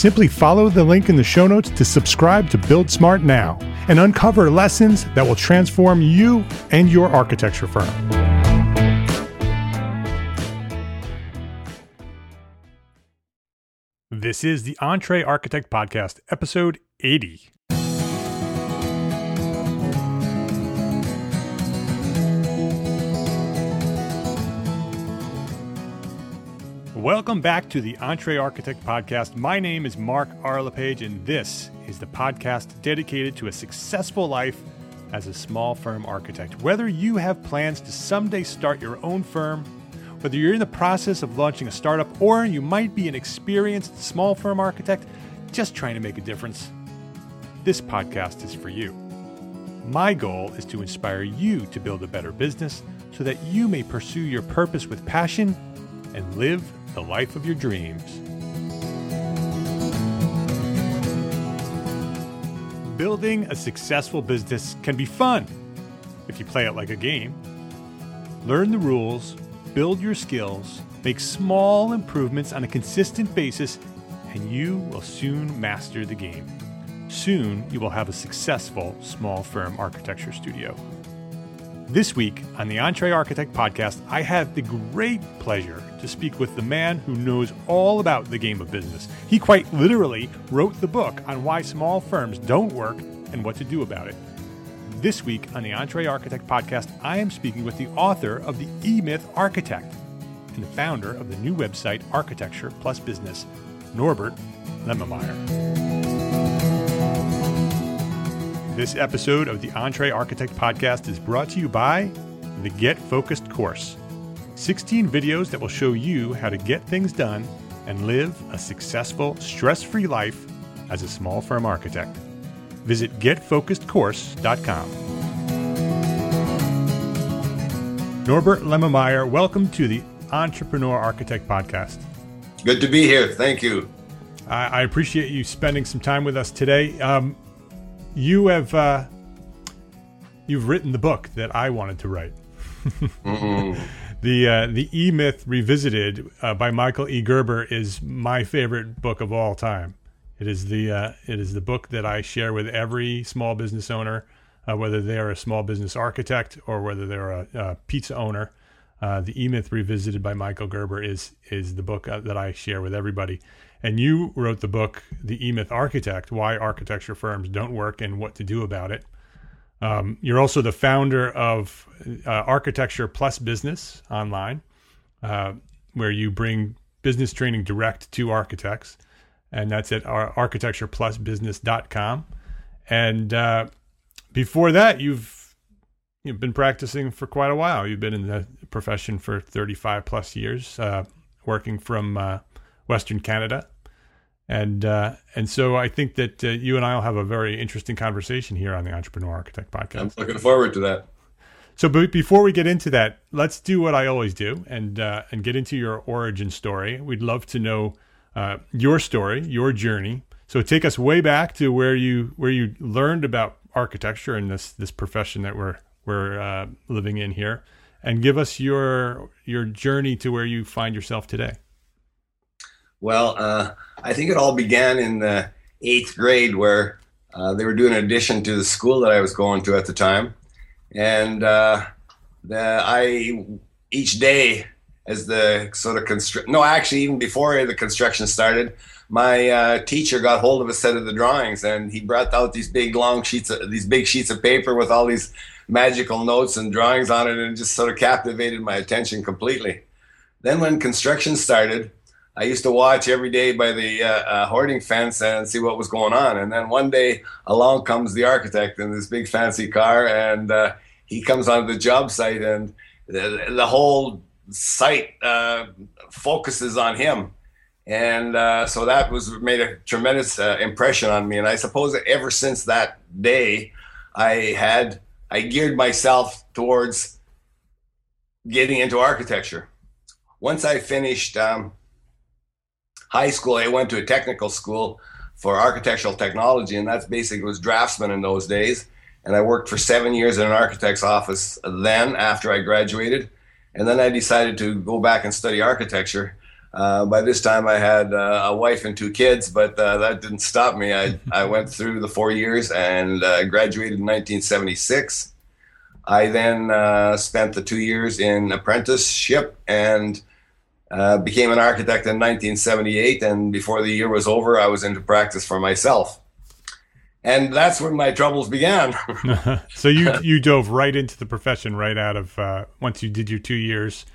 Simply follow the link in the show notes to subscribe to Build Smart now and uncover lessons that will transform you and your architecture firm. This is the Entre Architect Podcast, episode 80. Welcome back to the Entre Architect Podcast. My name is Mark R. LePage, and this is the podcast dedicated to a successful life as a small firm architect. Whether you have plans to someday start your own firm, whether you're in the process of launching a startup, or you might be an experienced small firm architect just trying to make a difference, this podcast is for you. My goal is to inspire you to build a better business so that you may pursue your purpose with passion and live the life of your dreams. Building a successful business can be fun if you play it like a game. Learn the rules, build your skills, make small improvements on a consistent basis, and you will soon master the game. Soon, you will have a successful small firm architecture studio. This week on the Entre Architect podcast, I have the great pleasure to speak with the man who knows all about the game of business. He quite literally wrote the book on why small firms don't work and what to do about it. This week on the Entre Architect podcast, I am speaking with the author of the E Myth Architect and the founder of the new website Architecture Plus Business, Norbert Lemmermeyer. This episode of the Entre Architect podcast is brought to you by the Get Focused course 16 videos that will show you how to get things done and live a successful, stress free life as a small firm architect. Visit getfocusedcourse.com. Norbert Lemmermeyer, welcome to the Entrepreneur Architect Podcast. Good to be here. Thank you. I, I appreciate you spending some time with us today. Um, you have uh, you've written the book that I wanted to write. mm-hmm. The uh, the E Myth Revisited uh, by Michael E. Gerber is my favorite book of all time. It is the uh, it is the book that I share with every small business owner, uh, whether they are a small business architect or whether they're a, a pizza owner. Uh, the E Myth Revisited by Michael Gerber is is the book uh, that I share with everybody. And you wrote the book, The E Myth Architect Why Architecture Firms Don't Work and What to Do About It. Um, you're also the founder of uh, Architecture Plus Business online, uh, where you bring business training direct to architects. And that's at architectureplusbusiness.com. And uh, before that, you've you've been practicing for quite a while. You've been in the profession for 35 plus years, uh, working from uh, Western Canada. And uh, and so I think that uh, you and I will have a very interesting conversation here on the Entrepreneur Architect podcast. I'm looking forward to that. So, but before we get into that, let's do what I always do and uh, and get into your origin story. We'd love to know uh, your story, your journey. So, take us way back to where you where you learned about architecture and this this profession that we're we're uh, living in here, and give us your your journey to where you find yourself today. Well, uh, I think it all began in the eighth grade where uh, they were doing an addition to the school that I was going to at the time, and uh, the, I each day as the sort of construction, No, actually, even before the construction started, my uh, teacher got hold of a set of the drawings, and he brought out these big long sheets, of, these big sheets of paper with all these magical notes and drawings on it, and just sort of captivated my attention completely. Then, when construction started I used to watch every day by the uh, uh, hoarding fence and see what was going on. And then one day along comes the architect in this big fancy car, and uh, he comes onto the job site, and the, the whole site uh, focuses on him. And uh, so that was made a tremendous uh, impression on me. And I suppose ever since that day, I had I geared myself towards getting into architecture. Once I finished. Um, high school, I went to a technical school for architectural technology, and that's basically was draftsman in those days. And I worked for seven years in an architect's office then after I graduated. And then I decided to go back and study architecture. Uh, by this time, I had uh, a wife and two kids, but uh, that didn't stop me. I, I went through the four years and uh, graduated in 1976. I then uh, spent the two years in apprenticeship and uh, became an architect in 1978, and before the year was over, I was into practice for myself. And that's when my troubles began. so you you dove right into the profession right out of uh, once you did your two years,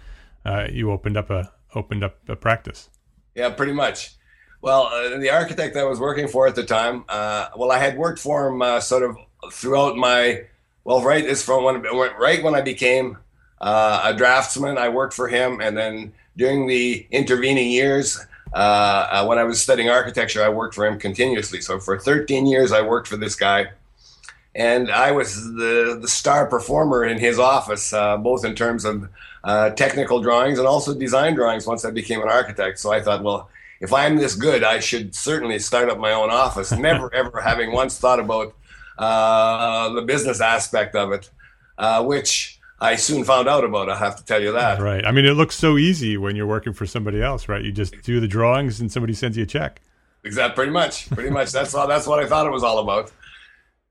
uh, you opened up a opened up a practice. Yeah, pretty much. Well, uh, the architect I was working for at the time, uh, well, I had worked for him uh, sort of throughout my, well, right is from when right when I became a draftsman, I worked for him, and then during the intervening years, uh, uh, when I was studying architecture, I worked for him continuously. So for 13 years, I worked for this guy, and I was the the star performer in his office, uh, both in terms of uh, technical drawings and also design drawings. Once I became an architect, so I thought, well, if I'm this good, I should certainly start up my own office. Never ever having once thought about uh, the business aspect of it, uh, which I soon found out about. I have to tell you that. Right. I mean, it looks so easy when you're working for somebody else, right? You just do the drawings and somebody sends you a check. Exactly. Pretty much. Pretty much. That's all. That's what I thought it was all about.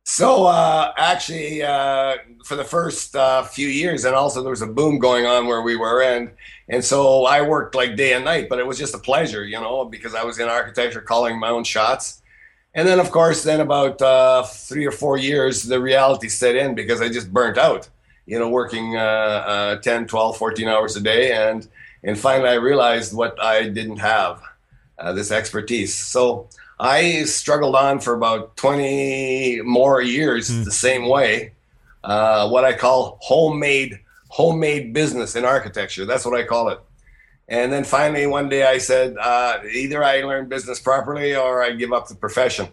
So uh, actually, uh, for the first uh, few years, and also there was a boom going on where we were, and and so I worked like day and night, but it was just a pleasure, you know, because I was in architecture, calling my own shots. And then, of course, then about uh, three or four years, the reality set in because I just burnt out you know, working uh, uh, 10, 12, 14 hours a day. And, and finally, I realized what I didn't have uh, this expertise. So I struggled on for about 20 more years mm. the same way. Uh, what I call homemade homemade business in architecture. That's what I call it. And then finally, one day I said, uh, either I learn business properly or I give up the profession.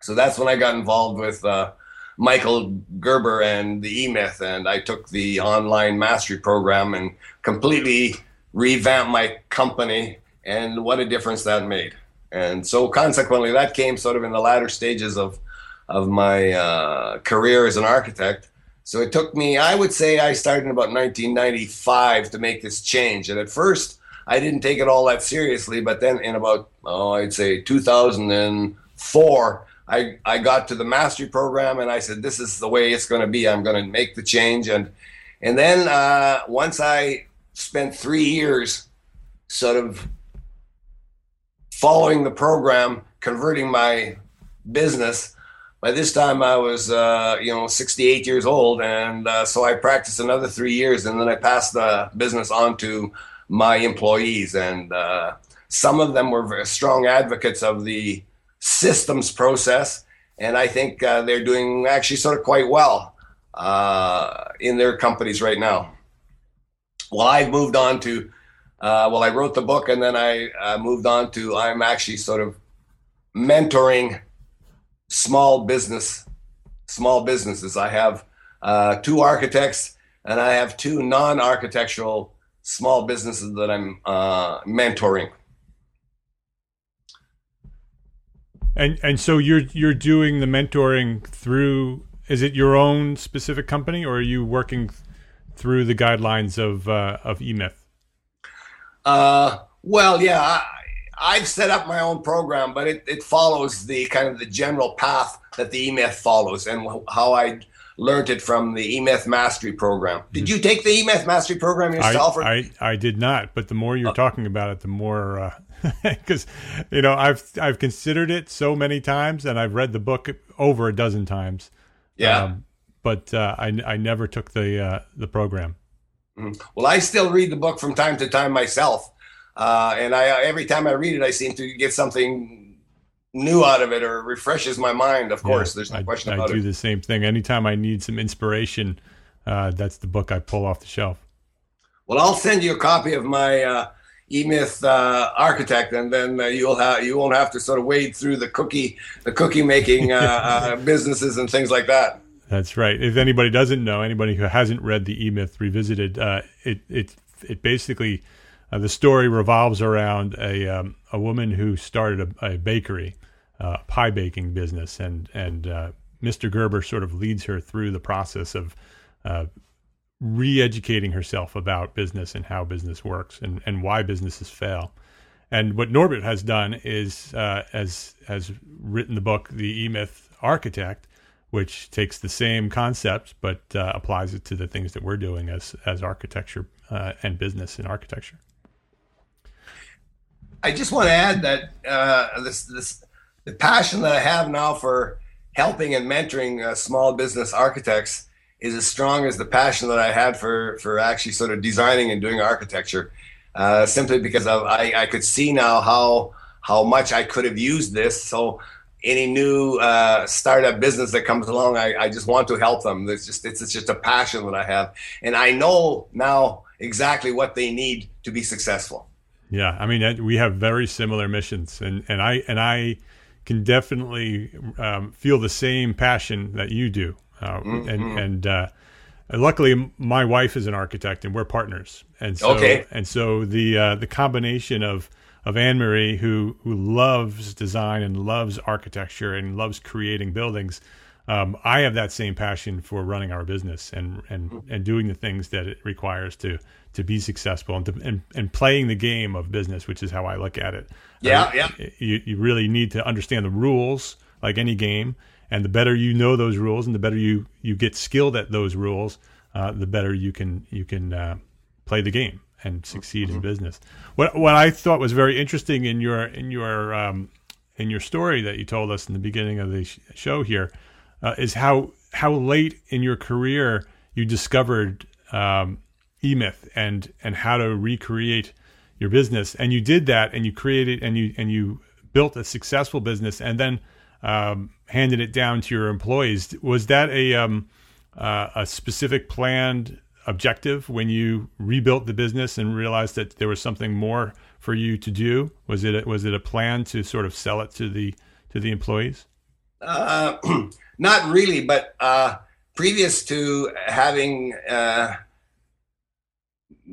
So that's when I got involved with uh, Michael Gerber and the E Myth, and I took the online mastery program and completely revamped my company. And what a difference that made! And so, consequently, that came sort of in the latter stages of of my uh, career as an architect. So it took me, I would say, I started in about 1995 to make this change. And at first, I didn't take it all that seriously. But then, in about, oh, I'd say 2004, I, I got to the mastery program and I said, this is the way it's going to be. I'm going to make the change. And, and then uh, once I spent three years sort of following the program, converting my business, by this time I was, uh, you know, 68 years old. And uh, so I practiced another three years and then I passed the business on to my employees. And uh, some of them were very strong advocates of the systems process, and I think uh, they're doing actually sort of quite well uh, in their companies right now. Well, I've moved on to uh, well, I wrote the book and then I uh, moved on to I'm actually sort of mentoring small business, small businesses. I have uh, two architects and I have two non-architectural small businesses that I'm mentoring. And and so you're you're doing the mentoring through. Is it your own specific company, or are you working through the guidelines of uh, of eMyth? Uh, well, yeah, I, I've set up my own program, but it, it follows the kind of the general path that the eMyth follows, and how I learned it from the eMyth Mastery program. Did you take the eMyth Mastery program yourself? I, I, I, did not, but the more you're oh. talking about it, the more because uh, you know I've I've considered it so many times, and I've read the book over a dozen times. Yeah, um, but uh, I I never took the uh, the program. Mm-hmm. Well, I still read the book from time to time myself, uh, and I every time I read it, I seem to get something new out of it or refreshes my mind. Of course, yeah, there's no I, question I about it. I do the same thing. Anytime I need some inspiration, uh, that's the book I pull off the shelf. Well, I'll send you a copy of my uh, eMyth uh, Architect, and then uh, you'll have you won't have to sort of wade through the cookie the cookie making uh, uh, businesses and things like that. That's right. If anybody doesn't know, anybody who hasn't read the eMyth Revisited, it it it basically the story revolves around a um, a woman who started a, a bakery uh, pie baking business, and and uh, Mr. Gerber sort of leads her through the process of uh, re-educating herself about business and how business works and, and why businesses fail. And what Norbert has done is uh, has has written the book, The eMyth Architect, which takes the same concepts but uh, applies it to the things that we're doing as as architecture uh, and business in architecture. I just want to add that uh, this this the passion that I have now for helping and mentoring uh, small business architects is as strong as the passion that I had for for actually sort of designing and doing architecture. Uh, simply because of, I, I could see now how how much I could have used this. So any new uh, startup business that comes along, I, I just want to help them. It's just it's, it's just a passion that I have, and I know now exactly what they need to be successful. Yeah, I mean we have very similar missions, and and I and I can definitely um, feel the same passion that you do. Uh, mm-hmm. And and uh, luckily, my wife is an architect, and we're partners. And so okay. and so the uh, the combination of of Anne Marie, who who loves design and loves architecture and loves creating buildings. Um, I have that same passion for running our business and and mm-hmm. and doing the things that it requires to to be successful and, to, and and playing the game of business, which is how I look at it. Yeah, uh, yeah. You you really need to understand the rules, like any game, and the better you know those rules, and the better you you get skilled at those rules, uh, the better you can you can uh, play the game and succeed mm-hmm. in business. What what I thought was very interesting in your in your um, in your story that you told us in the beginning of the sh- show here uh, is how how late in your career you discovered um, eMyth and and how to recreate your business and you did that and you created and you and you built a successful business and then um, handed it down to your employees. Was that a um, uh, a specific planned objective when you rebuilt the business and realized that there was something more for you to do? Was it a, was it a plan to sort of sell it to the to the employees? Uh, not really but uh, previous to having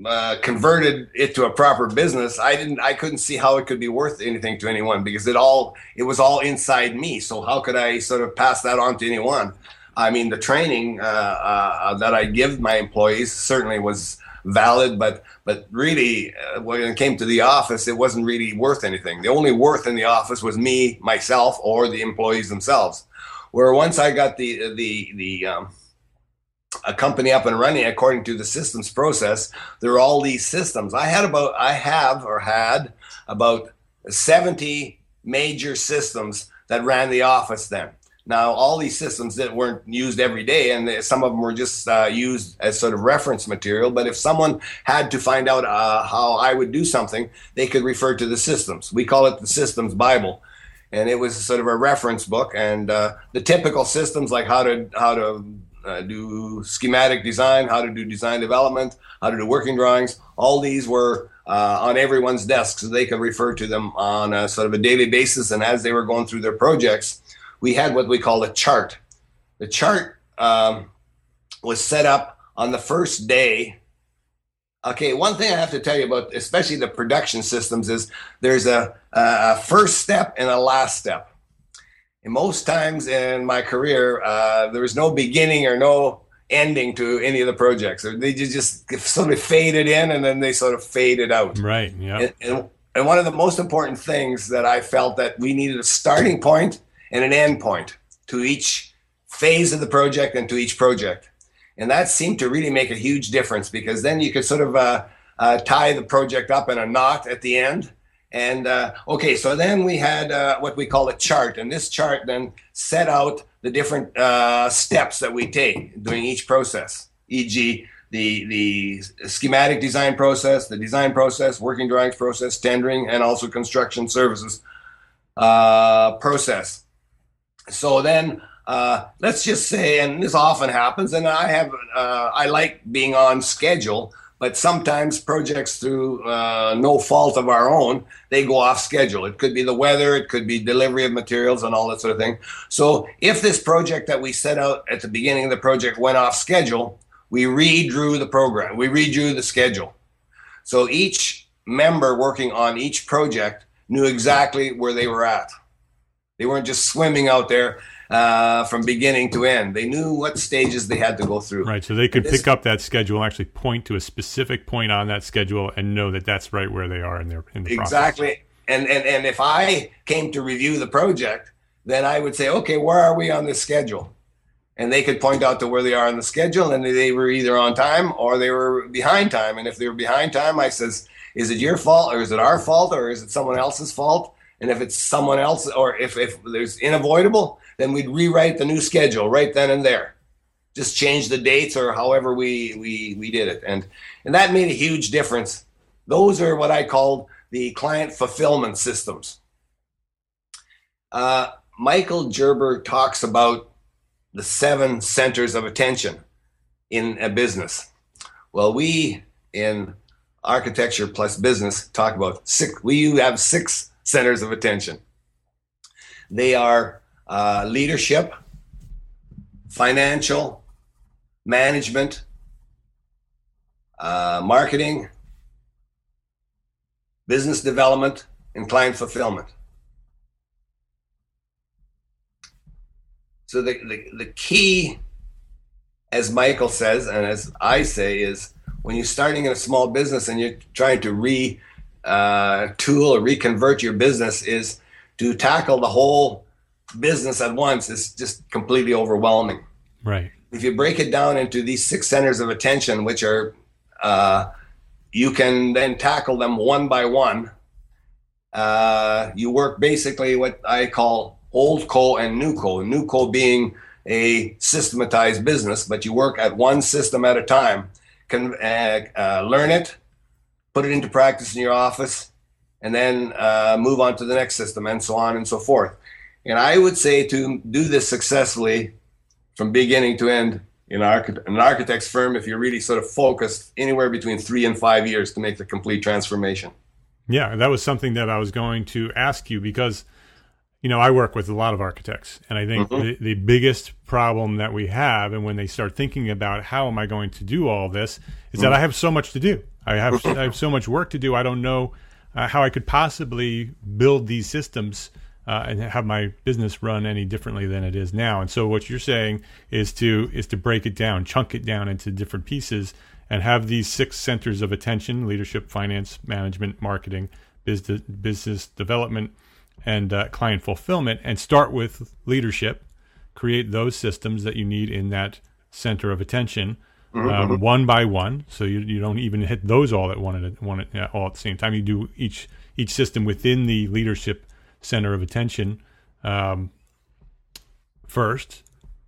uh, converted it to a proper business, I didn't, I couldn't see how it could be worth anything to anyone because it all, it was all inside me. So how could I sort of pass that on to anyone? I mean, the training uh, uh, that I give my employees certainly was valid, but but really, uh, when it came to the office, it wasn't really worth anything. The only worth in the office was me, myself, or the employees themselves. Where once I got the the the um, a company up and running according to the systems process. There are all these systems. I had about i have or had about 70 major systems that ran the office then. Now all these systems that weren't used every day and some of them were just uh, used as sort of reference material but if someone had to find out uh, how i would do something they could refer to the systems. We call it the systems bible. And it was sort of a reference book and uh, the typical systems like how to how to uh, do schematic design, how to do design development, how to do working drawings. All these were uh, on everyone's desk so they could refer to them on a sort of a daily basis. And as they were going through their projects, we had what we call a chart. The chart um, was set up on the first day. Okay, one thing I have to tell you about, especially the production systems, is there's a, a first step and a last step. And most times in my career, uh, there was no beginning or no ending to any of the projects. They just sort of faded in and then they sort of faded out. Right. Yeah. And, and, and, one of the most important things that I felt that we needed a starting point and an end point to each phase of the project and to each project. And that seemed to really make a huge difference because then you could sort of uh, uh, tie the project up in a knot at the end. And uh, okay, so then we had uh, what we call a chart, and this chart then set out the different uh, steps that we take during each process, e.g., the the schematic design process, the design process, working drawings process, tendering, and also construction services uh, process. So then uh, let's just say, and this often happens, and I have, uh, I like being on schedule, but sometimes projects through uh, no fault of our own, they go off schedule. It could be the weather, it could be delivery of materials and all that sort of thing. So if this project that we set out at the beginning of the project went off schedule, we redrew the program, we redrew the schedule. So each member working on each project knew exactly where they were at. They weren't just swimming out there uh, from beginning to end. They knew what stages they had to go through. Right, so they could this, pick up that schedule and actually point to a specific point on that schedule and know that that's right where they are in their in the exactly. Process. And, and and if I came to review the project, then I would say, okay, where are we on this schedule? And they could point out to where they are on the schedule, and they were either on time or they were behind time. And if they were behind time, I says, is it your fault or is it our fault or is it someone else's fault? And if it's someone else or if, if there's unavoidable, then we'd rewrite the new schedule right then and there. Just change the dates or however we, we, we did it. And, and that made a huge difference. Those are what I called the client fulfillment systems. Uh, Michael Gerber talks about the seven centers of attention in a business. Well, we in architecture plus business talk about six, we have six centers of attention. They are uh, leadership, financial, management, uh, marketing, business development, and client fulfillment. So the, the, the key, as Michael says, and as I say, is when you're starting in a small business and you're trying to re uh, or reconvert your business, is to tackle the whole business at once is just completely overwhelming. Right. If you break it down into these six centers of attention, which are, uh, you can then tackle them one by one. Uh, you work basically what I call old co and new co. New co being a systematized business, but you work at one system at a time. Can uh, uh, learn it, put it into practice in your office, and then uh, move on to the next system, and so on and so forth. And I would say to do this successfully from beginning to end in an architect's firm, if you're really sort of focused, anywhere between three and five years to make the complete transformation. Yeah, that was something that I was going to ask you because, you know, I work with a lot of architects, and I think mm-hmm. the, the biggest problem that we have, and when they start thinking about how am I going to do all this, is mm-hmm. that I have so much to do. I have I have so much work to do. I don't know uh, how I could possibly build these systems uh, and have my business run any differently than it is now. And so what you're saying is to is to break it down, chunk it down into different pieces, and have these six centers of attention: leadership, finance, management, marketing, business business development, and uh, client fulfillment. And start with leadership. Create those systems that you need in that center of attention. Mm-hmm. Um, mm-hmm. one by one, so you, you don't even hit those all at one at one at, all at the same time. You do each each system within the leadership center of attention um, first,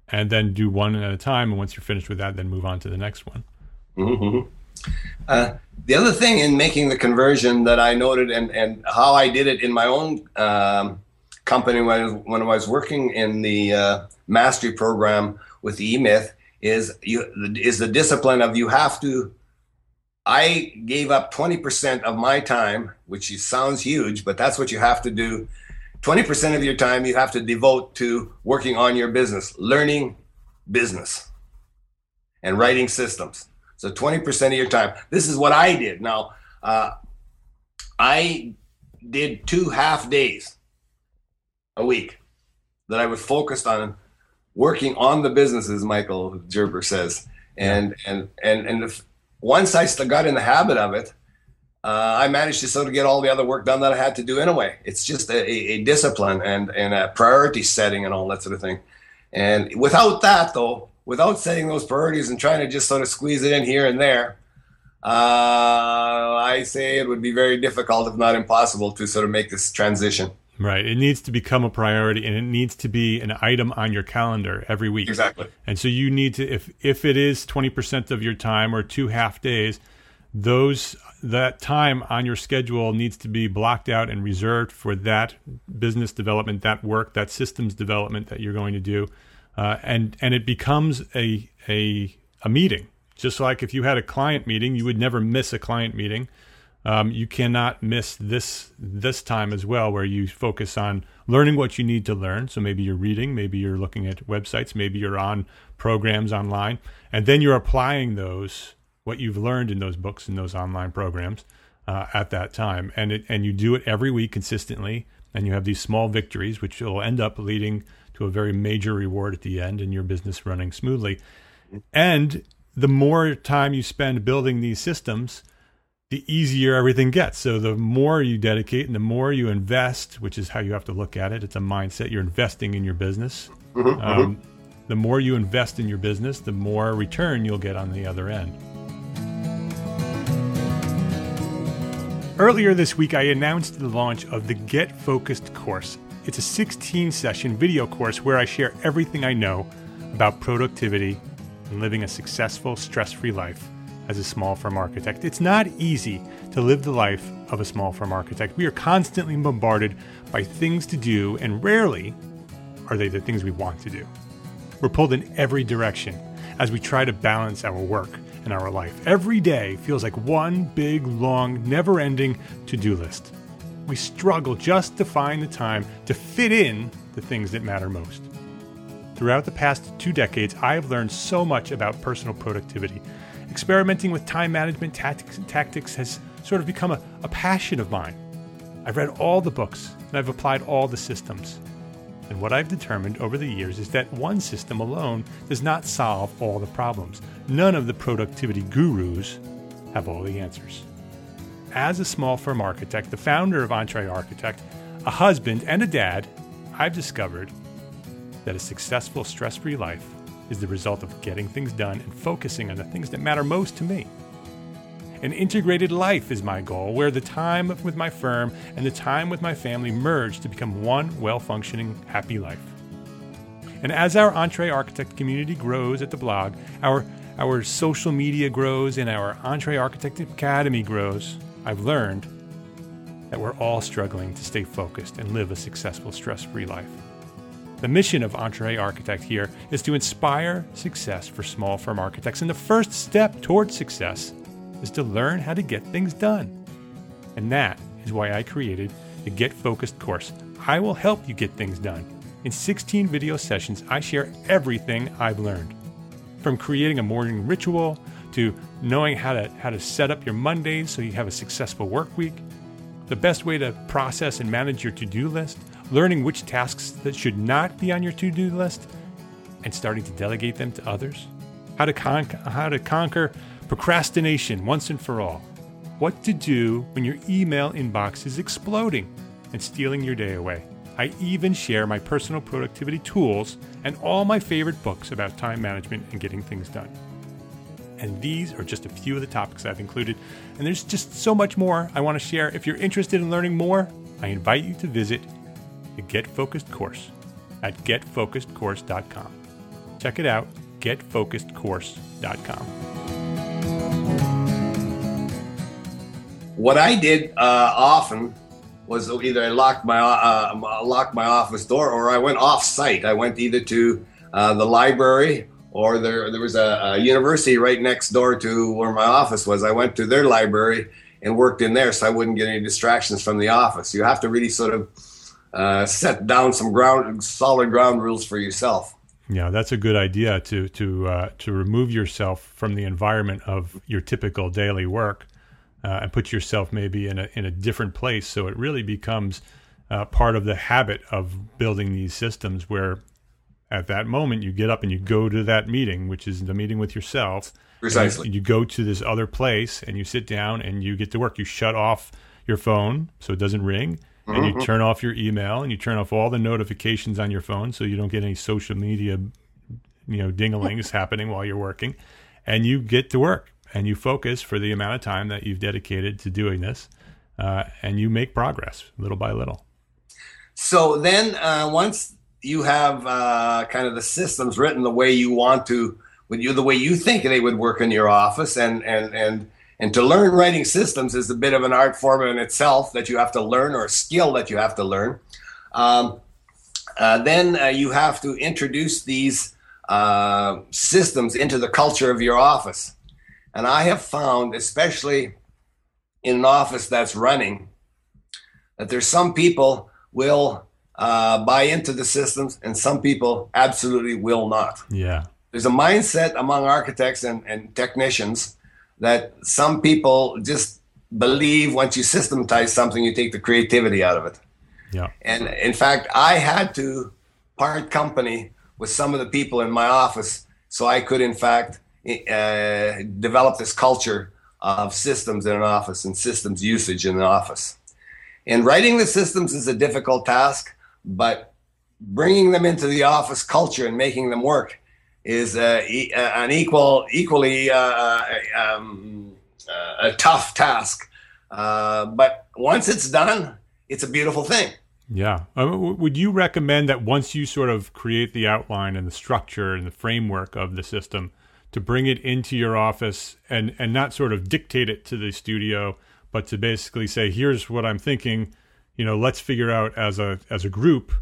and then do one at a time. And once you're finished with that, then move on to the next one. Mm-hmm. Uh, the other thing in making the conversion that I noted and, and how I did it in my own um, company when when I was working in the uh, mastery program with E-Myth is you is the discipline of you have to I gave up 20% of my time, which sounds huge, but that's what you have to do. 20% of your time you have to devote to working on your business, learning business, and writing systems. So 20% of your time. This is what I did. Now, uh, I did two half days a week that I was focused on working on the businesses, Michael Gerber says. And, and, and, and once I got in the habit of it, uh, I managed to sort of get all the other work done that I had to do anyway. It's just a, a, discipline and, and a priority setting and all that sort of thing. And without that, though, without setting those priorities and trying to just sort of squeeze it in here and there, uh, I say it would be very difficult, if not impossible, to sort of make this transition. Right. It needs to become a priority and it needs to be an item on your calendar every week. Exactly. And so you need to if if it is 20% of your time or two half days, those that time on your schedule needs to be blocked out and reserved for that business development, that work, that systems development that you're going to do. Uh, and and it becomes a a a meeting. Just like if you had a client meeting, you would never miss a client meeting um, you cannot miss this this time as well, where you focus on learning what you need to learn. So maybe you're reading, maybe you're looking at websites, maybe you're on programs online, and then you're applying those what you've learned in those books and those online programs uh, at that time, and it, and you do it every week consistently, and you have these small victories, which will end up leading to a very major reward at the end, and your business running smoothly. And the more time you spend building these systems the easier everything gets. So the more you dedicate and the more you invest, which is how you have to look at it, it's a mindset. You're investing in your business. Mm-hmm, um, mm-hmm. The more you invest in your business, the more return you'll get on the other end. Earlier this week, I announced the launch of the Get Focused course. It's a 16 session video course where I share everything I know about productivity and living a successful, stress free life as a small firm architect. It's not easy to live the life of a small firm architect. We are constantly bombarded by things to do, and rarely are they the things we want to do. We're pulled in every direction as we try to balance our work and our life. Every day feels like one big, long, never ending to do list. We struggle just to find the time to fit in the things that matter most. Throughout the past two decades, I have learned so much about personal productivity Experimenting with time management tactics tactics has sort of become a, a passion of mine. I've read all the books and I've applied all the systems. And what I've determined over the years is that one system alone does not solve all the problems. None of the productivity gurus have all the answers. As a small firm architect, the founder of Entre Architect, a husband, and a dad, I've discovered that a successful, stress free life is the result of getting things done and focusing on the things that matter most to me. An integrated life is my goal, where the time with my firm and the time with my family merge to become one well functioning, happy life. And as our Entre Architect community grows at the blog, our, our social media grows, and our Entre Architect Academy grows, I've learned that we're all struggling to stay focused and live a successful, stress free life. The mission of Entre Architect here is to inspire success for small firm architects. And the first step towards success is to learn how to get things done. And that is why I created the Get Focused course. I will help you get things done. In 16 video sessions, I share everything I've learned. From creating a morning ritual to knowing how to, how to set up your Mondays so you have a successful work week, the best way to process and manage your to do list, learning which tasks that should not be on your to do list, and starting to delegate them to others. How to, con- how to conquer procrastination once and for all. What to do when your email inbox is exploding and stealing your day away. I even share my personal productivity tools and all my favorite books about time management and getting things done. And these are just a few of the topics I've included, and there's just so much more I want to share. If you're interested in learning more, I invite you to visit the Get Focused course at getfocusedcourse.com. Check it out, getfocusedcourse.com. What I did uh, often was either I locked my uh, locked my office door or I went off site. I went either to uh, the library or there there was a, a, university right next door to where my office was. I went to their library and worked in there, so I wouldn't get any distractions from the office. You have to really sort of uh, set down some ground, solid ground rules for yourself. Yeah, that's a good idea to to uh, to remove yourself from the environment of your typical daily work uh, and put yourself maybe in a in a different place, so it really becomes uh, part of the habit of building these systems where at that moment you get up and you go to that meeting which is the meeting with yourself. Precisely. You go to this other place and you sit down and you get to work. You shut off your phone so it doesn't ring and mm-hmm. you turn off your email and you turn off all the notifications on your phone so you don't get any social media you know dinglings happening while you're working. And you get to work and you focus for the amount of time that you've dedicated to doing this uh, and you make progress little by little. So then uh, once you have uh, kind of the systems written the way you want to, with you the way you think they would work in your office, and and and and to learn writing systems is a bit of an art form in itself that you have to learn or a skill that you have to learn. Um, uh, then uh, you have to introduce these uh, systems into the culture of your office. And I have found, especially in an office that's running, that there's some people will uh, buy into the systems, and some people absolutely will not. Yeah. There's a mindset among architects and, and technicians that some people just believe once you systematize something, you take the creativity out of it. Yeah. And in fact, I had to part company with some of the people in my office so I could, in fact, uh, develop this culture of systems in an office and systems usage in an office. And writing the systems is a difficult task but bringing them into the office culture and making them work is uh, e- uh, an equal, equally uh, uh um, uh, a tough task. But once it's done, it's a beautiful thing. Yeah. would you recommend that once you sort of create the outline and the structure and the framework of the system, to bring it into your office and and not sort of dictate it to the studio, but to basically say, here's what I'm thinking you know, let's figure out as a as a group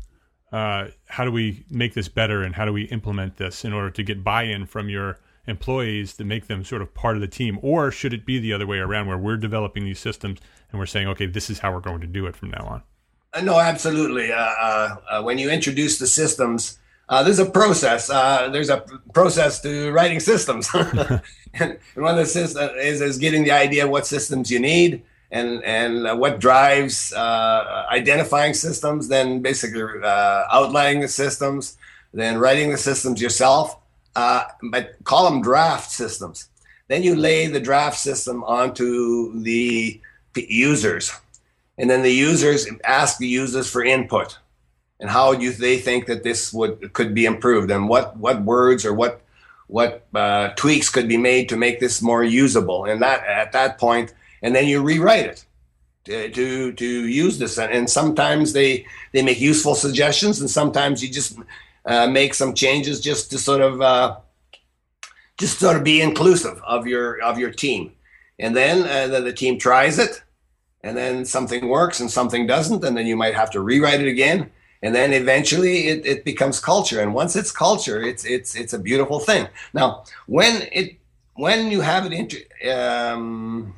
uh, how do we make this better and how do we implement this in order to get buy-in from your employees to make them sort of part of the team? Or should it be the other way around where we're developing these systems and we're saying okay this is how we're going to do it from now on uh, no absolutely. Uh, uh, uh when you introduce the systems uh, there's a process. There's a process to writing systems. And one of the systems is, is getting the idea of what systems you need and and uh, what drives uh, identifying systems, then basically uh, outlining the systems, then writing the systems yourself. Uh, but call them draft systems. Then you lay the draft system onto the users, and then the users ask the users for input and how do they think that this would could be improved and what what words or what what uh, tweaks could be made to make this more usable. And that at that point and then you rewrite it to to, to use this. And sometimes they they make useful suggestions, and sometimes you just uh, make some changes just to sort of uh, just sort of be inclusive of your of your team. And then uh, the, the team tries it, and then something works and something doesn't, and then you might have to rewrite it again. And then eventually it, it becomes culture. And once it's culture, it's it's it's a beautiful thing. Now, when it when you have it into um,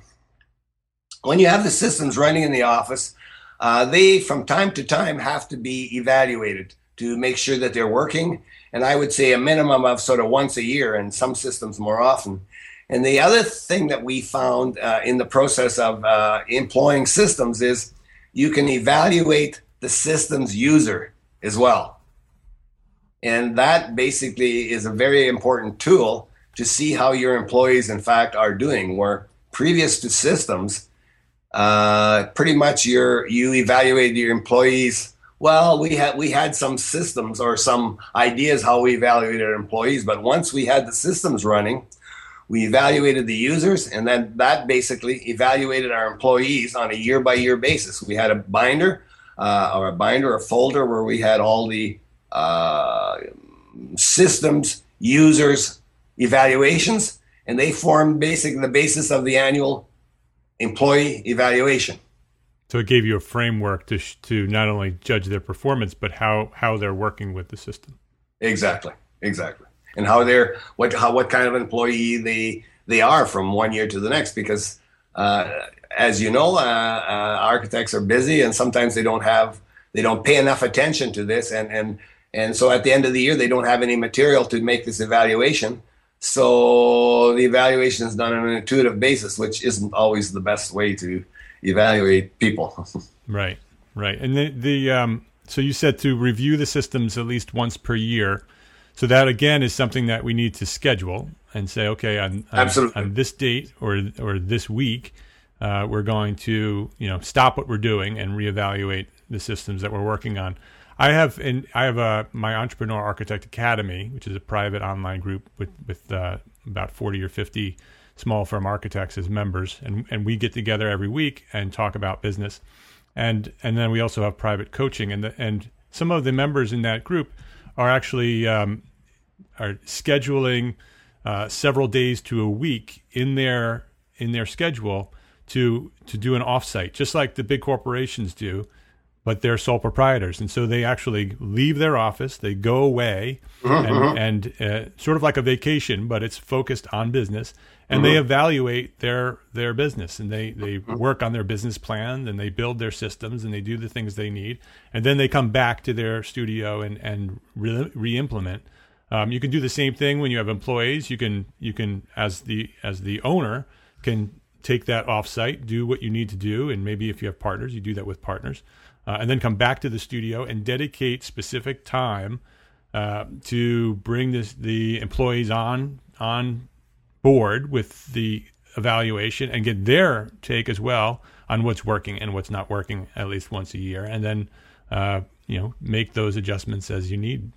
when you have the systems running in the office, uh, they from time to time have to be evaluated to make sure that they're working. And I would say a minimum of sort of once a year, and some systems more often. And the other thing that we found uh, in the process of uh, employing systems is you can evaluate the system's user as well. And that basically is a very important tool to see how your employees, in fact, are doing. Where previous to systems, uh, pretty much your you evaluated your employees. Well, we had we had some systems or some ideas how we evaluated our employees, but once we had the systems running, we evaluated the users, and then that basically evaluated our employees on a year by year basis. We had a binder uh, or a binder, a folder where we had all the uh, systems users evaluations, and they formed basically the basis of the annual employee evaluation. So it gave you a framework to sh- to not only judge their performance, but how how they're working with the system. Exactly, exactly. and how they're what how what kind of employee they they are from one year to the next because uh, as you know uh, uh, architects are busy and sometimes they don't have they don't pay enough attention to this and and and so at the end of the year they don't have any material to make this evaluation so the evaluation is done on an intuitive basis which isn't always the best way to evaluate people. Right right. And the the um so you said to review the systems at least once per year. So that again is something that we need to schedule and say okay on on, on this date or or this week uh, we're going to you know stop what we're doing and reevaluate the systems that we're working on. I have in I have a my Entrepreneur Architect Academy, which is a private online group with with uh, about forty or fifty small firm architects as members, and and we get together every week and talk about business, and and then we also have private coaching, and the, and some of the members in that group are actually um, are scheduling uh, several days to a week in their in their schedule to to do an offsite, just like the big corporations do, but they're sole proprietors, and so they actually leave their office, they go away, mm-hmm. and, and uh, sort of like a vacation, but it's focused on business, and mm-hmm. they evaluate their their business, and they they mm-hmm. work on their business plan, and they build their systems, and they do the things they need, and then they come back to their studio and and re implement. Um, you can do the same thing when you have employees. You can you can as the as the owner can take that offsite, do what you need to do, and maybe if you have partners, you do that with partners, uh, and then come back to the studio and dedicate specific time uh, to bring this, the employees on on board with the evaluation and get their take as well on what's working and what's not working at least once a year, and then uh, you know make those adjustments as you need.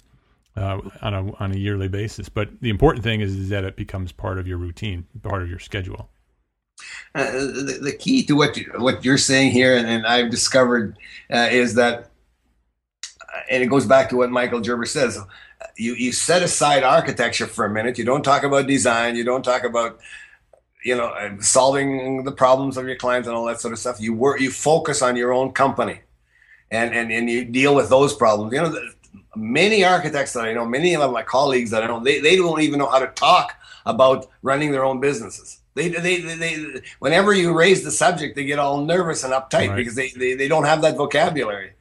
Uh, on a on a yearly basis, but the important thing is, is that it becomes part of your routine, part of your schedule. Uh, the, the, key to what you, what you're saying here, and, and I've discovered, uh, is that, and it goes back to what Michael Gerber says. You you set aside architecture for a minute. You don't talk about design. You don't talk about you know uh, solving the problems of your clients and all that sort of stuff. You work. You focus on your own company, and and and you deal with those problems. You know. The, many architects that I know, many of my colleagues that I know, they, they don't even know how to talk about running their own businesses they, they, they, they, whenever you raise the subject, they get all nervous and uptight right. because they, they, they don't have that vocabulary.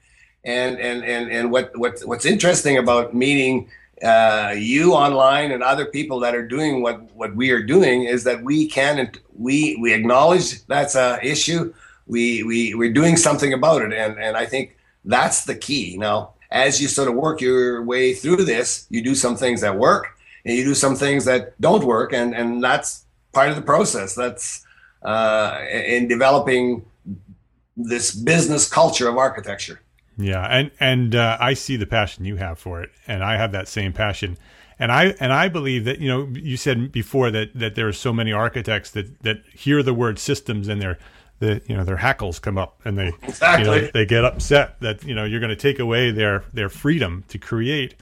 And, and, and, and what, what, what's interesting about meeting uh, you online and other people that are doing what, what we are doing is that we can, we, we acknowledge that's a issue. We, we, we're doing something about it. And, and I think that's the key. Now, as you sort of work your way through this, you do some things that work and you do some things that don't work. And, and that's part of the process. That's uh, in developing this business culture of architecture. Yeah, and and uh, I see the passion you have for it, and I have that same passion. And I and I believe that you know you said before that that there are so many architects that that hear the word systems and their the you know their hackles come up and they exactly. you know, they get upset that you know you're going to take away their their freedom to create.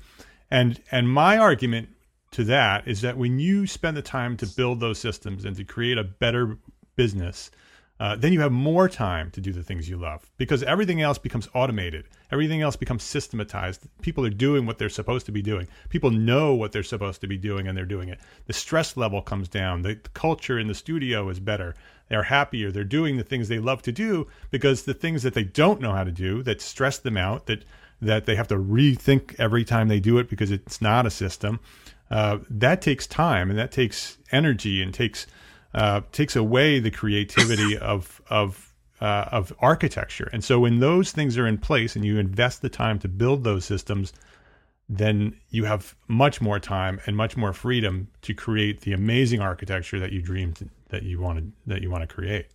And and my argument to that is that when you spend the time to build those systems and to create a better business, uh, then you have more time to do the things you love because everything else becomes automated. Everything else becomes systematized. People are doing what they're supposed to be doing. People know what they're supposed to be doing and they're doing it. The stress level comes down. The, the culture in the studio is better. They're happier. They're doing the things they love to do because the things that they don't know how to do that stress them out, that that they have to rethink every time they do it because it's not a system uh, that takes time and that takes energy and takes uh, takes away the creativity of of uh, of architecture. And so when those things are in place and you invest the time to build those systems, then you have much more time and much more freedom to create the amazing architecture that you dreamed that you wanted that you want to create.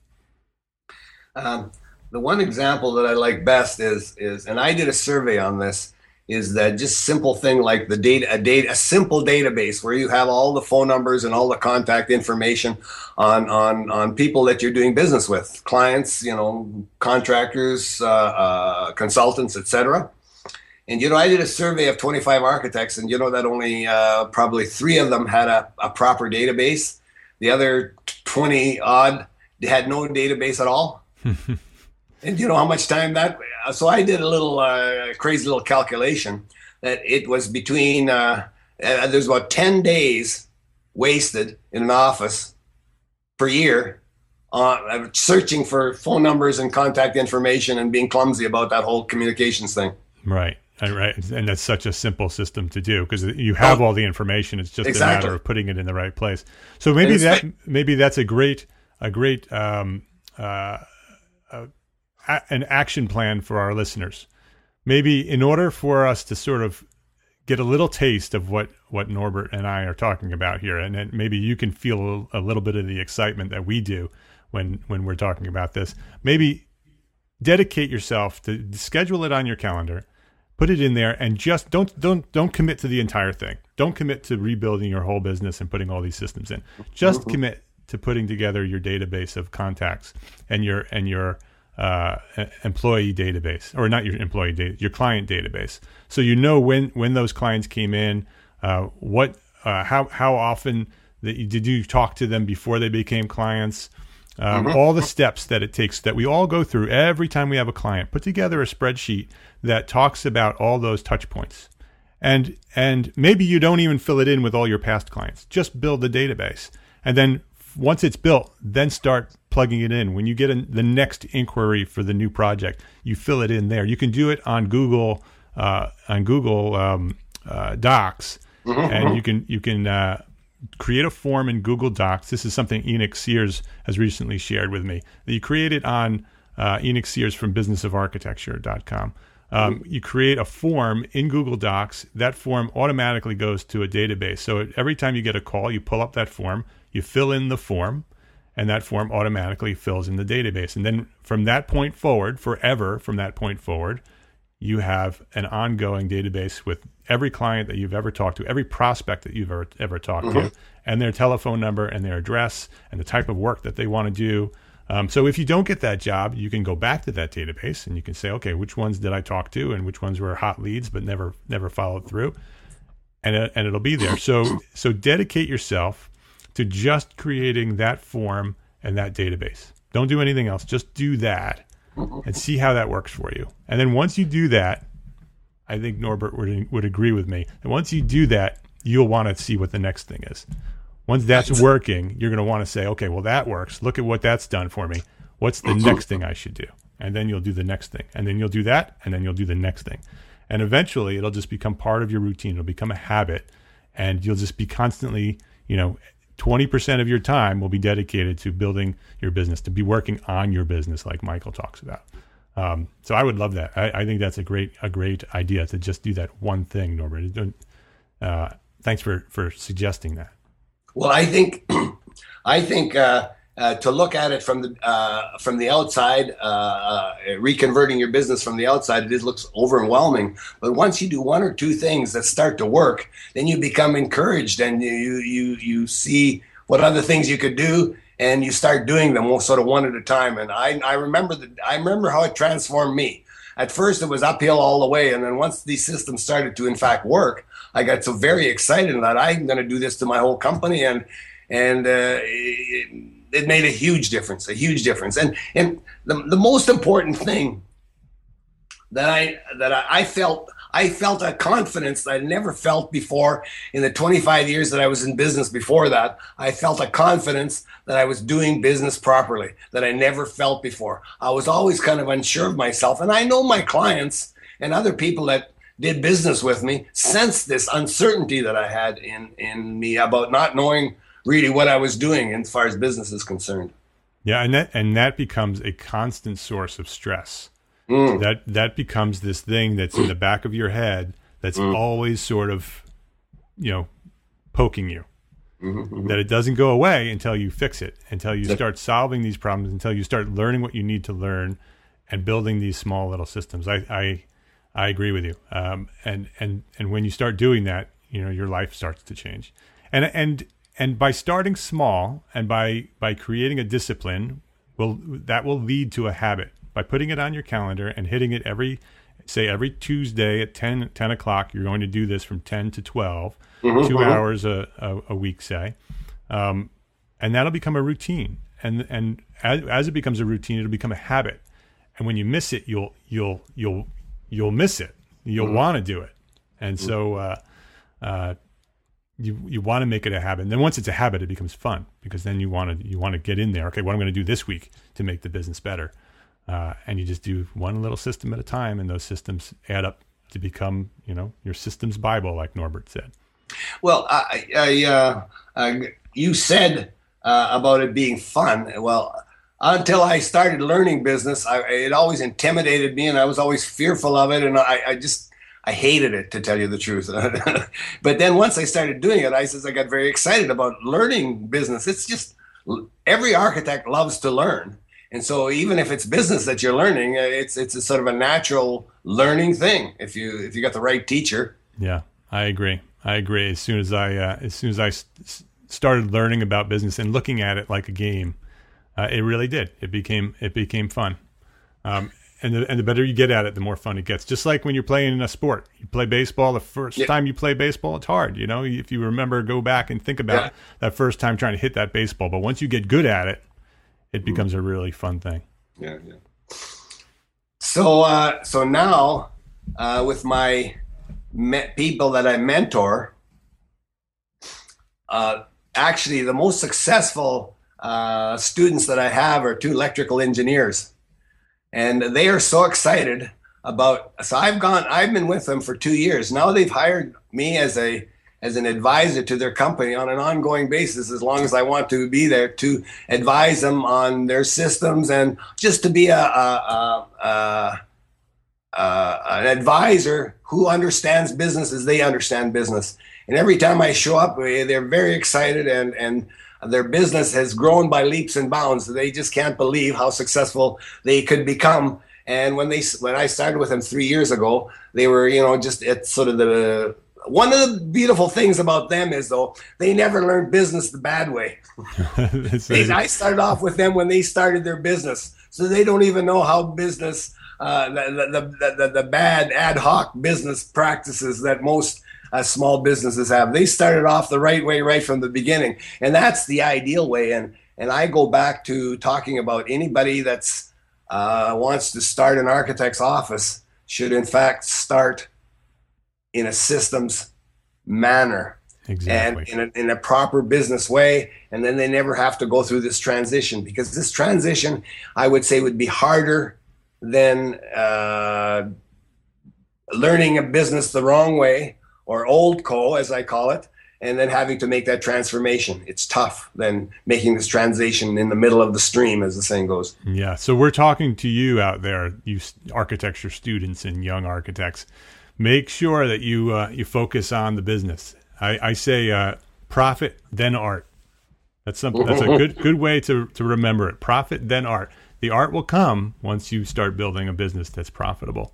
Um, the one example that I like best is is, and I did a survey on this is that just simple thing like the data a data a simple database where you have all the phone numbers and all the contact information on on on people that you're doing business with clients you know contractors uh, uh, consultants etc and you know i did a survey of 25 architects and you know that only uh, probably three of them had a, a proper database. The other 20 odd had no database at all And you know how much time that? So I did a little uh, crazy little calculation that it was between uh, uh, there's about 10 days wasted in an office per year uh, searching for phone numbers and contact information and being clumsy about that whole communications thing. Right. Right, and that's such a simple system to do because you have oh, all the information. It's just exactly. a matter of putting it in the right place. So maybe that maybe that's a great a great um, uh, an action plan for our listeners. Maybe in order for us to sort of get a little taste of what what Norbert and I are talking about here, and then maybe you can feel a little bit of the excitement that we do when when we're talking about this. Maybe dedicate yourself to schedule it on your calendar, put it in there, and just don't don't don't commit to the entire thing. Don't commit to rebuilding your whole business and putting all these systems in. Just mm-hmm. commit to putting together your database of contacts and your and your uh, employee database, or not your employee data, your client database. So you know when when those clients came in, uh, what, uh, how how often that you, did you talk to them before they became clients. Um, mm-hmm. All the steps that it takes that we all go through every time we have a client. Put together a spreadsheet that talks about all those touch points, and and maybe you don't even fill it in with all your past clients. Just build the database, and then once it's built, then start plugging it in. When you get in the next inquiry for the new project, you fill it in there. You can do it on Google uh, on Google um, uh, Docs, mm-hmm. and mm-hmm. you can you can uh, create a form in Google Docs. This is something Enoch Sears has recently shared with me. You create it on uh, Enoch Sears from BusinessOfArchitecture.com. Um, you create a form in Google Docs. That form automatically goes to a database. So every time you get a call, you pull up that form, you fill in the form, and that form automatically fills in the database. And then from that point forward, forever from that point forward, you have an ongoing database with every client that you've ever talked to, every prospect that you've ever ever talked mm-hmm. to, and their telephone number and their address and the type of work that they want to do. Um, so if you don't get that job, you can go back to that database and you can say, okay, which ones did I talk to, and which ones were hot leads but never never followed through, and uh, and it'll be there. So so dedicate yourself to just creating that form and that database. Don't do anything else. Just do that and see how that works for you. And then once you do that, I think Norbert would would agree with me. And once you do that, you'll want to see what the next thing is. Once that's working, you're going to want to say, okay, well that works. Look at what that's done for me. What's the next thing I should do? And then you'll do the next thing. And then you'll do that, and then you'll do the next thing. And eventually, it'll just become part of your routine. It'll become a habit, and you'll just be constantly, you know, 20% of your time will be dedicated to building your business, to be working on your business, like Michael talks about. Um, so I would love that. I, I, think that's a great a great idea to just do that one thing, Norbert. Uh, thanks for for suggesting that. Well, I think I think uh, uh, to look at it from the uh, from the outside, uh, uh, reconverting your business from the outside, it looks overwhelming. But once you do one or two things that start to work, then you become encouraged, and you you you see what other things you could do, and you start doing them sort of one at a time. And I I remember that I remember how it transformed me. At first, it was uphill all the way, and then once these systems started to in fact work, I got so very excited that I'm going to do this to my whole company and and. Uh, it, it made a huge difference, a huge difference. And and the, the most important thing that I that I felt I felt a confidence that I never felt before in the 25 years that I was in business before that. I felt a confidence that I was doing business properly that I never felt before. I was always kind of unsure of myself. And I know my clients and other people that did business with me sensed this uncertainty that I had in, in me about not knowing really what I was doing as far as business is concerned. Yeah, and that and that becomes a constant source of stress. Mm. That that becomes this thing that's in the back of your head that's mm. always sort of, you know, poking you. Mm-hmm, mm-hmm. That it doesn't go away until you fix it, until you start solving these problems, until you start learning what you need to learn, and building these small little systems. I I, I agree with you. Um, and and and when you start doing that, you know, your life starts to change. And and and by starting small and by by creating a discipline will that will lead to a habit. By putting it on your calendar and hitting it every say every tuesday at 10, 10 o'clock you're going to do this from 10 to 12 mm-hmm, 2 mm-hmm. hours a, a, a, week say. Um, and that'll become a routine. And and as, as it becomes a routine it'll become a habit. And when you miss it you'll you'll you'll you'll miss it. You'll mm-hmm. want to do it. And so uh, uh, you you want to make it a habit. And then once it's a habit, it becomes fun because then you want to you want to get in there. Okay, what I'm going to do this week to make the business better, uh, and you just do one little system at a time, and those systems add up to become you know your systems Bible, like Norbert said. Well, I, I uh, uh, you said uh, about it being fun. Well, until I started learning business, I, it always intimidated me, and I was always fearful of it, and I, I just I hated it to tell you the truth. but then once I started doing it, I says I got very excited about learning business. It's just every architect loves to learn. And so even if it's business that you're learning, uh, it's it's a sort of a natural learning thing if you if you got the right teacher. Yeah, I agree. I agree. As soon as I uh, as soon as I started learning about business and looking at it like a game, uh, it really did. It became it became fun. Um, and the, and the better you get at it, the more fun it gets. Just like when you're playing in a sport, you play baseball. The first yeah. time you play baseball, it's hard. You know, if you remember, go back and think about yeah. that first time trying to hit that baseball. But once you get good at it, it mm-hmm. becomes a really fun thing. Yeah, yeah. So, uh, so now uh, with my me- people that I mentor, uh, actually the most successful uh, students that I have are two electrical engineers and they are so excited about so i've gone i've been with them for two years. Now they've hired me as a as an advisor to their company on an ongoing basis as long as i want to be there to advise them on their systems and just to be a, a, a, a an advisor who understands business as they understand business. And every time i show up eh, they're very excited and and their business has grown by leaps and bounds. They just can't believe how successful they could become. And when they when I started with them three years ago, they were you know just it's sort of the one of the beautiful things about them is though they never learned business the bad way. they, I started off with them when they started their business, so they don't even know how business uh, the, the, the, the bad ad hoc business practices that most as small businesses have. They started off the right way right from the beginning, and that's the ideal way. And and I go back to talking about anybody that's uh, wants to start an architect's office should in fact start in a systems manner exactly. and in a, in a proper business way and then they never have to go through this transition because this transition i would say would be harder than uh, learning a business the wrong way or old co, as I call it, and then having to make that transformation. It's tough than making this transition in the middle of the stream, as the saying goes. Yeah. So we're talking to you out there, you architecture students and young architects. Make sure that you uh, you focus on the business. I, I say uh, profit then art. That's something. That's a good good way to to remember it. Profit then art. The art will come once you start building a business that's profitable.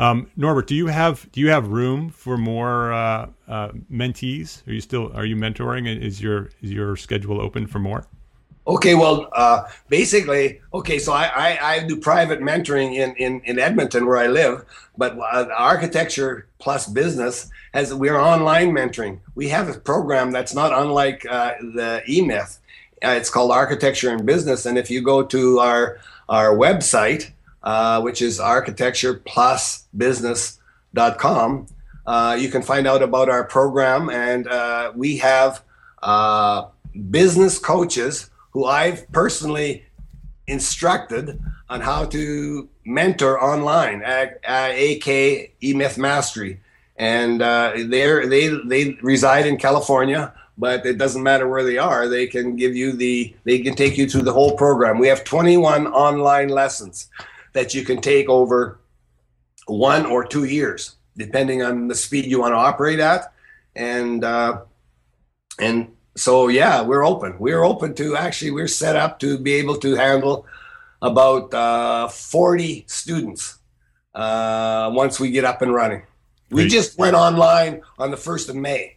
Um, Norbert, do you have do you have room for more uh, uh, mentees? Are you still are you mentoring? Is your is your schedule open for more? Okay, well, uh, basically, okay, so I, I, I, do private mentoring in, in, in Edmonton where I live, but uh, architecture plus business has we're online mentoring. We have a program that's not unlike uh, the eMyth. Uh, it's called Architecture and Business, and if you go to our our website, uh, which is architectureplusbusiness.com. Uh, you can find out about our program, and uh, we have uh, business coaches who I've personally instructed on how to mentor online at, at AK Mastery. And uh, they they they reside in California, but it doesn't matter where they are. They can give you the they can take you through the whole program. We have 21 online lessons that you can take over one or two years, depending on the speed you want to operate at. And uh, and so yeah, we're open. We're open to actually we're set up to be able to handle about uh, 40 students uh, once we get up and running. We just went online on the first of May.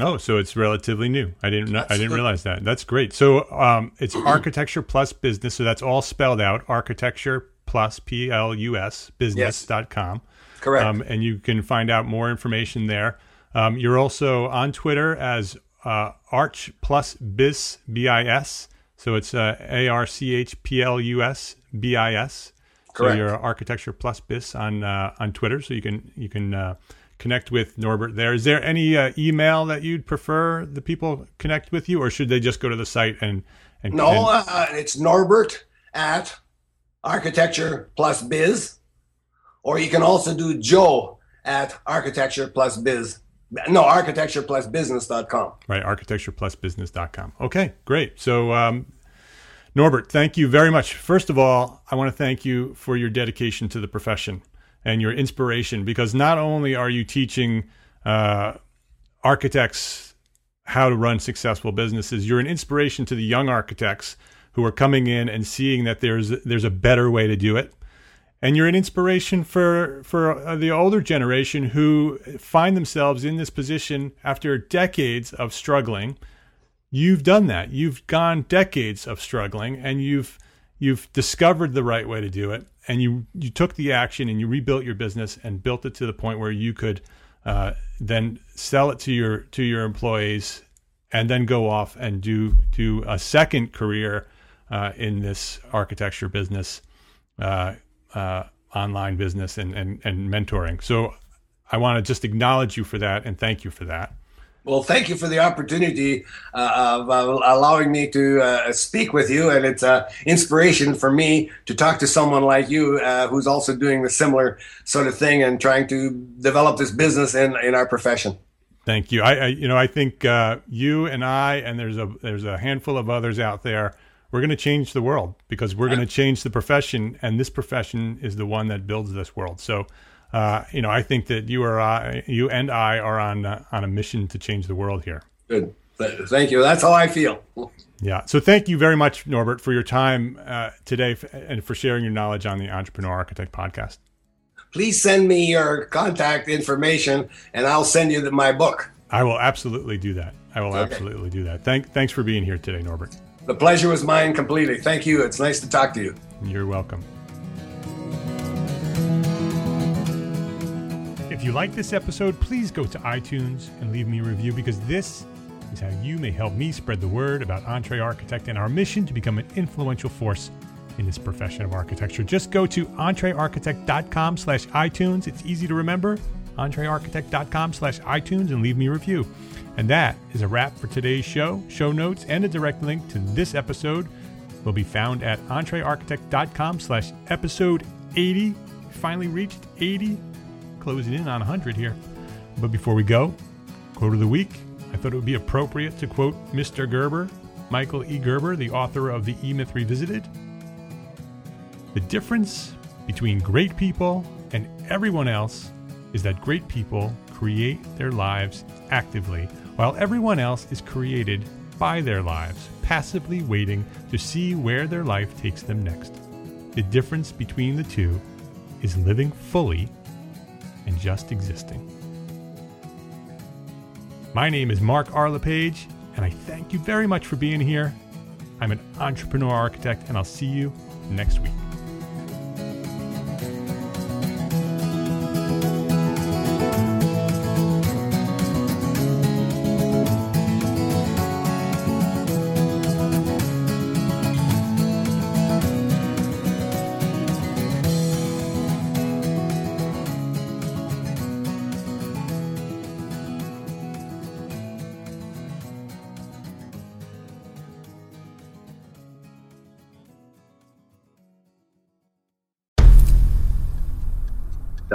Oh, so it's relatively new. I didn't know, I didn't realize that. That's great. So um, it's architecture plus business. So that's all spelled out. Architecture plus P L U S business.com. Yes. Correct. Um, and you can find out more information there. Um, you're also on Twitter as uh, Arch plus Bis B I S. So it's uh, A R C H P L U S B I S. So you're Architecture Plus Bis on uh, on Twitter, so you can you can uh, connect with Norbert there. Is there any uh, email that you'd prefer the people connect with you, or should they just go to the site and? and no, and... Uh, it's Norbert at Architecture Plus Biz, or you can also do Joe at Architecture Plus Biz. No, architecture plus business.com. Right, architecture plus business.com. Okay, great. So, um, Norbert, thank you very much. First of all, I want to thank you for your dedication to the profession and your inspiration because not only are you teaching uh, architects how to run successful businesses, you're an inspiration to the young architects who are coming in and seeing that there's there's a better way to do it. And you're an inspiration for for uh, the older generation who find themselves in this position after decades of struggling. You've done that. You've gone decades of struggling and you've you've discovered the right way to do it and you you took the action and you rebuilt your business and built it to the point where you could uh, then sell it to your to your employees and then go off and do do a second career uh, in this architecture business, uh, uh online business, and, and and mentoring. So I want to just acknowledge you for that and thank you for that. Well, thank you for the opportunity uh, of uh, allowing me to uh, speak with you, and it's an inspiration for me to talk to someone like you, uh, who's also doing the similar sort of thing and trying to develop this business in in our profession. Thank you. I, I you know I think uh, you and I and there's a there's a handful of others out there. We're going to change the world because we're going to change the profession, and this profession is the one that builds this world. So uh, you know, I think that you are, uh, you and I are on uh, on a mission to change the world here. Good, thank you. That's how I feel. Yeah. So thank you very much, Norbert, for your time uh, today and for sharing your knowledge on the Entrepreneur Architect podcast. Please send me your contact information, and I'll send you the, my book. I will absolutely do that. I will okay. absolutely do that. Thank, thanks for being here today, Norbert. The pleasure was mine completely. Thank you. It's nice to talk to you. You're welcome. If you like this episode, please go to iTunes and leave me a review because this is how you may help me spread the word about Entre Architect and our mission to become an influential force in this profession of architecture. Just go to entrearchitect.com slash iTunes. It's easy to remember, entrearchitect.com slash iTunes and leave me a review. And that is a wrap for today's show. Show notes and a direct link to this episode will be found at entrearchitect.com slash episode 80. Finally reached 80 closing in on 100 here. But before we go, quote of the week, I thought it would be appropriate to quote Mr. Gerber, Michael E. Gerber, the author of The E Myth Revisited. The difference between great people and everyone else is that great people create their lives actively, while everyone else is created by their lives, passively waiting to see where their life takes them next. The difference between the two is living fully and just existing. My name is Mark R. LePage, and I thank you very much for being here. I'm an entrepreneur architect, and I'll see you next week.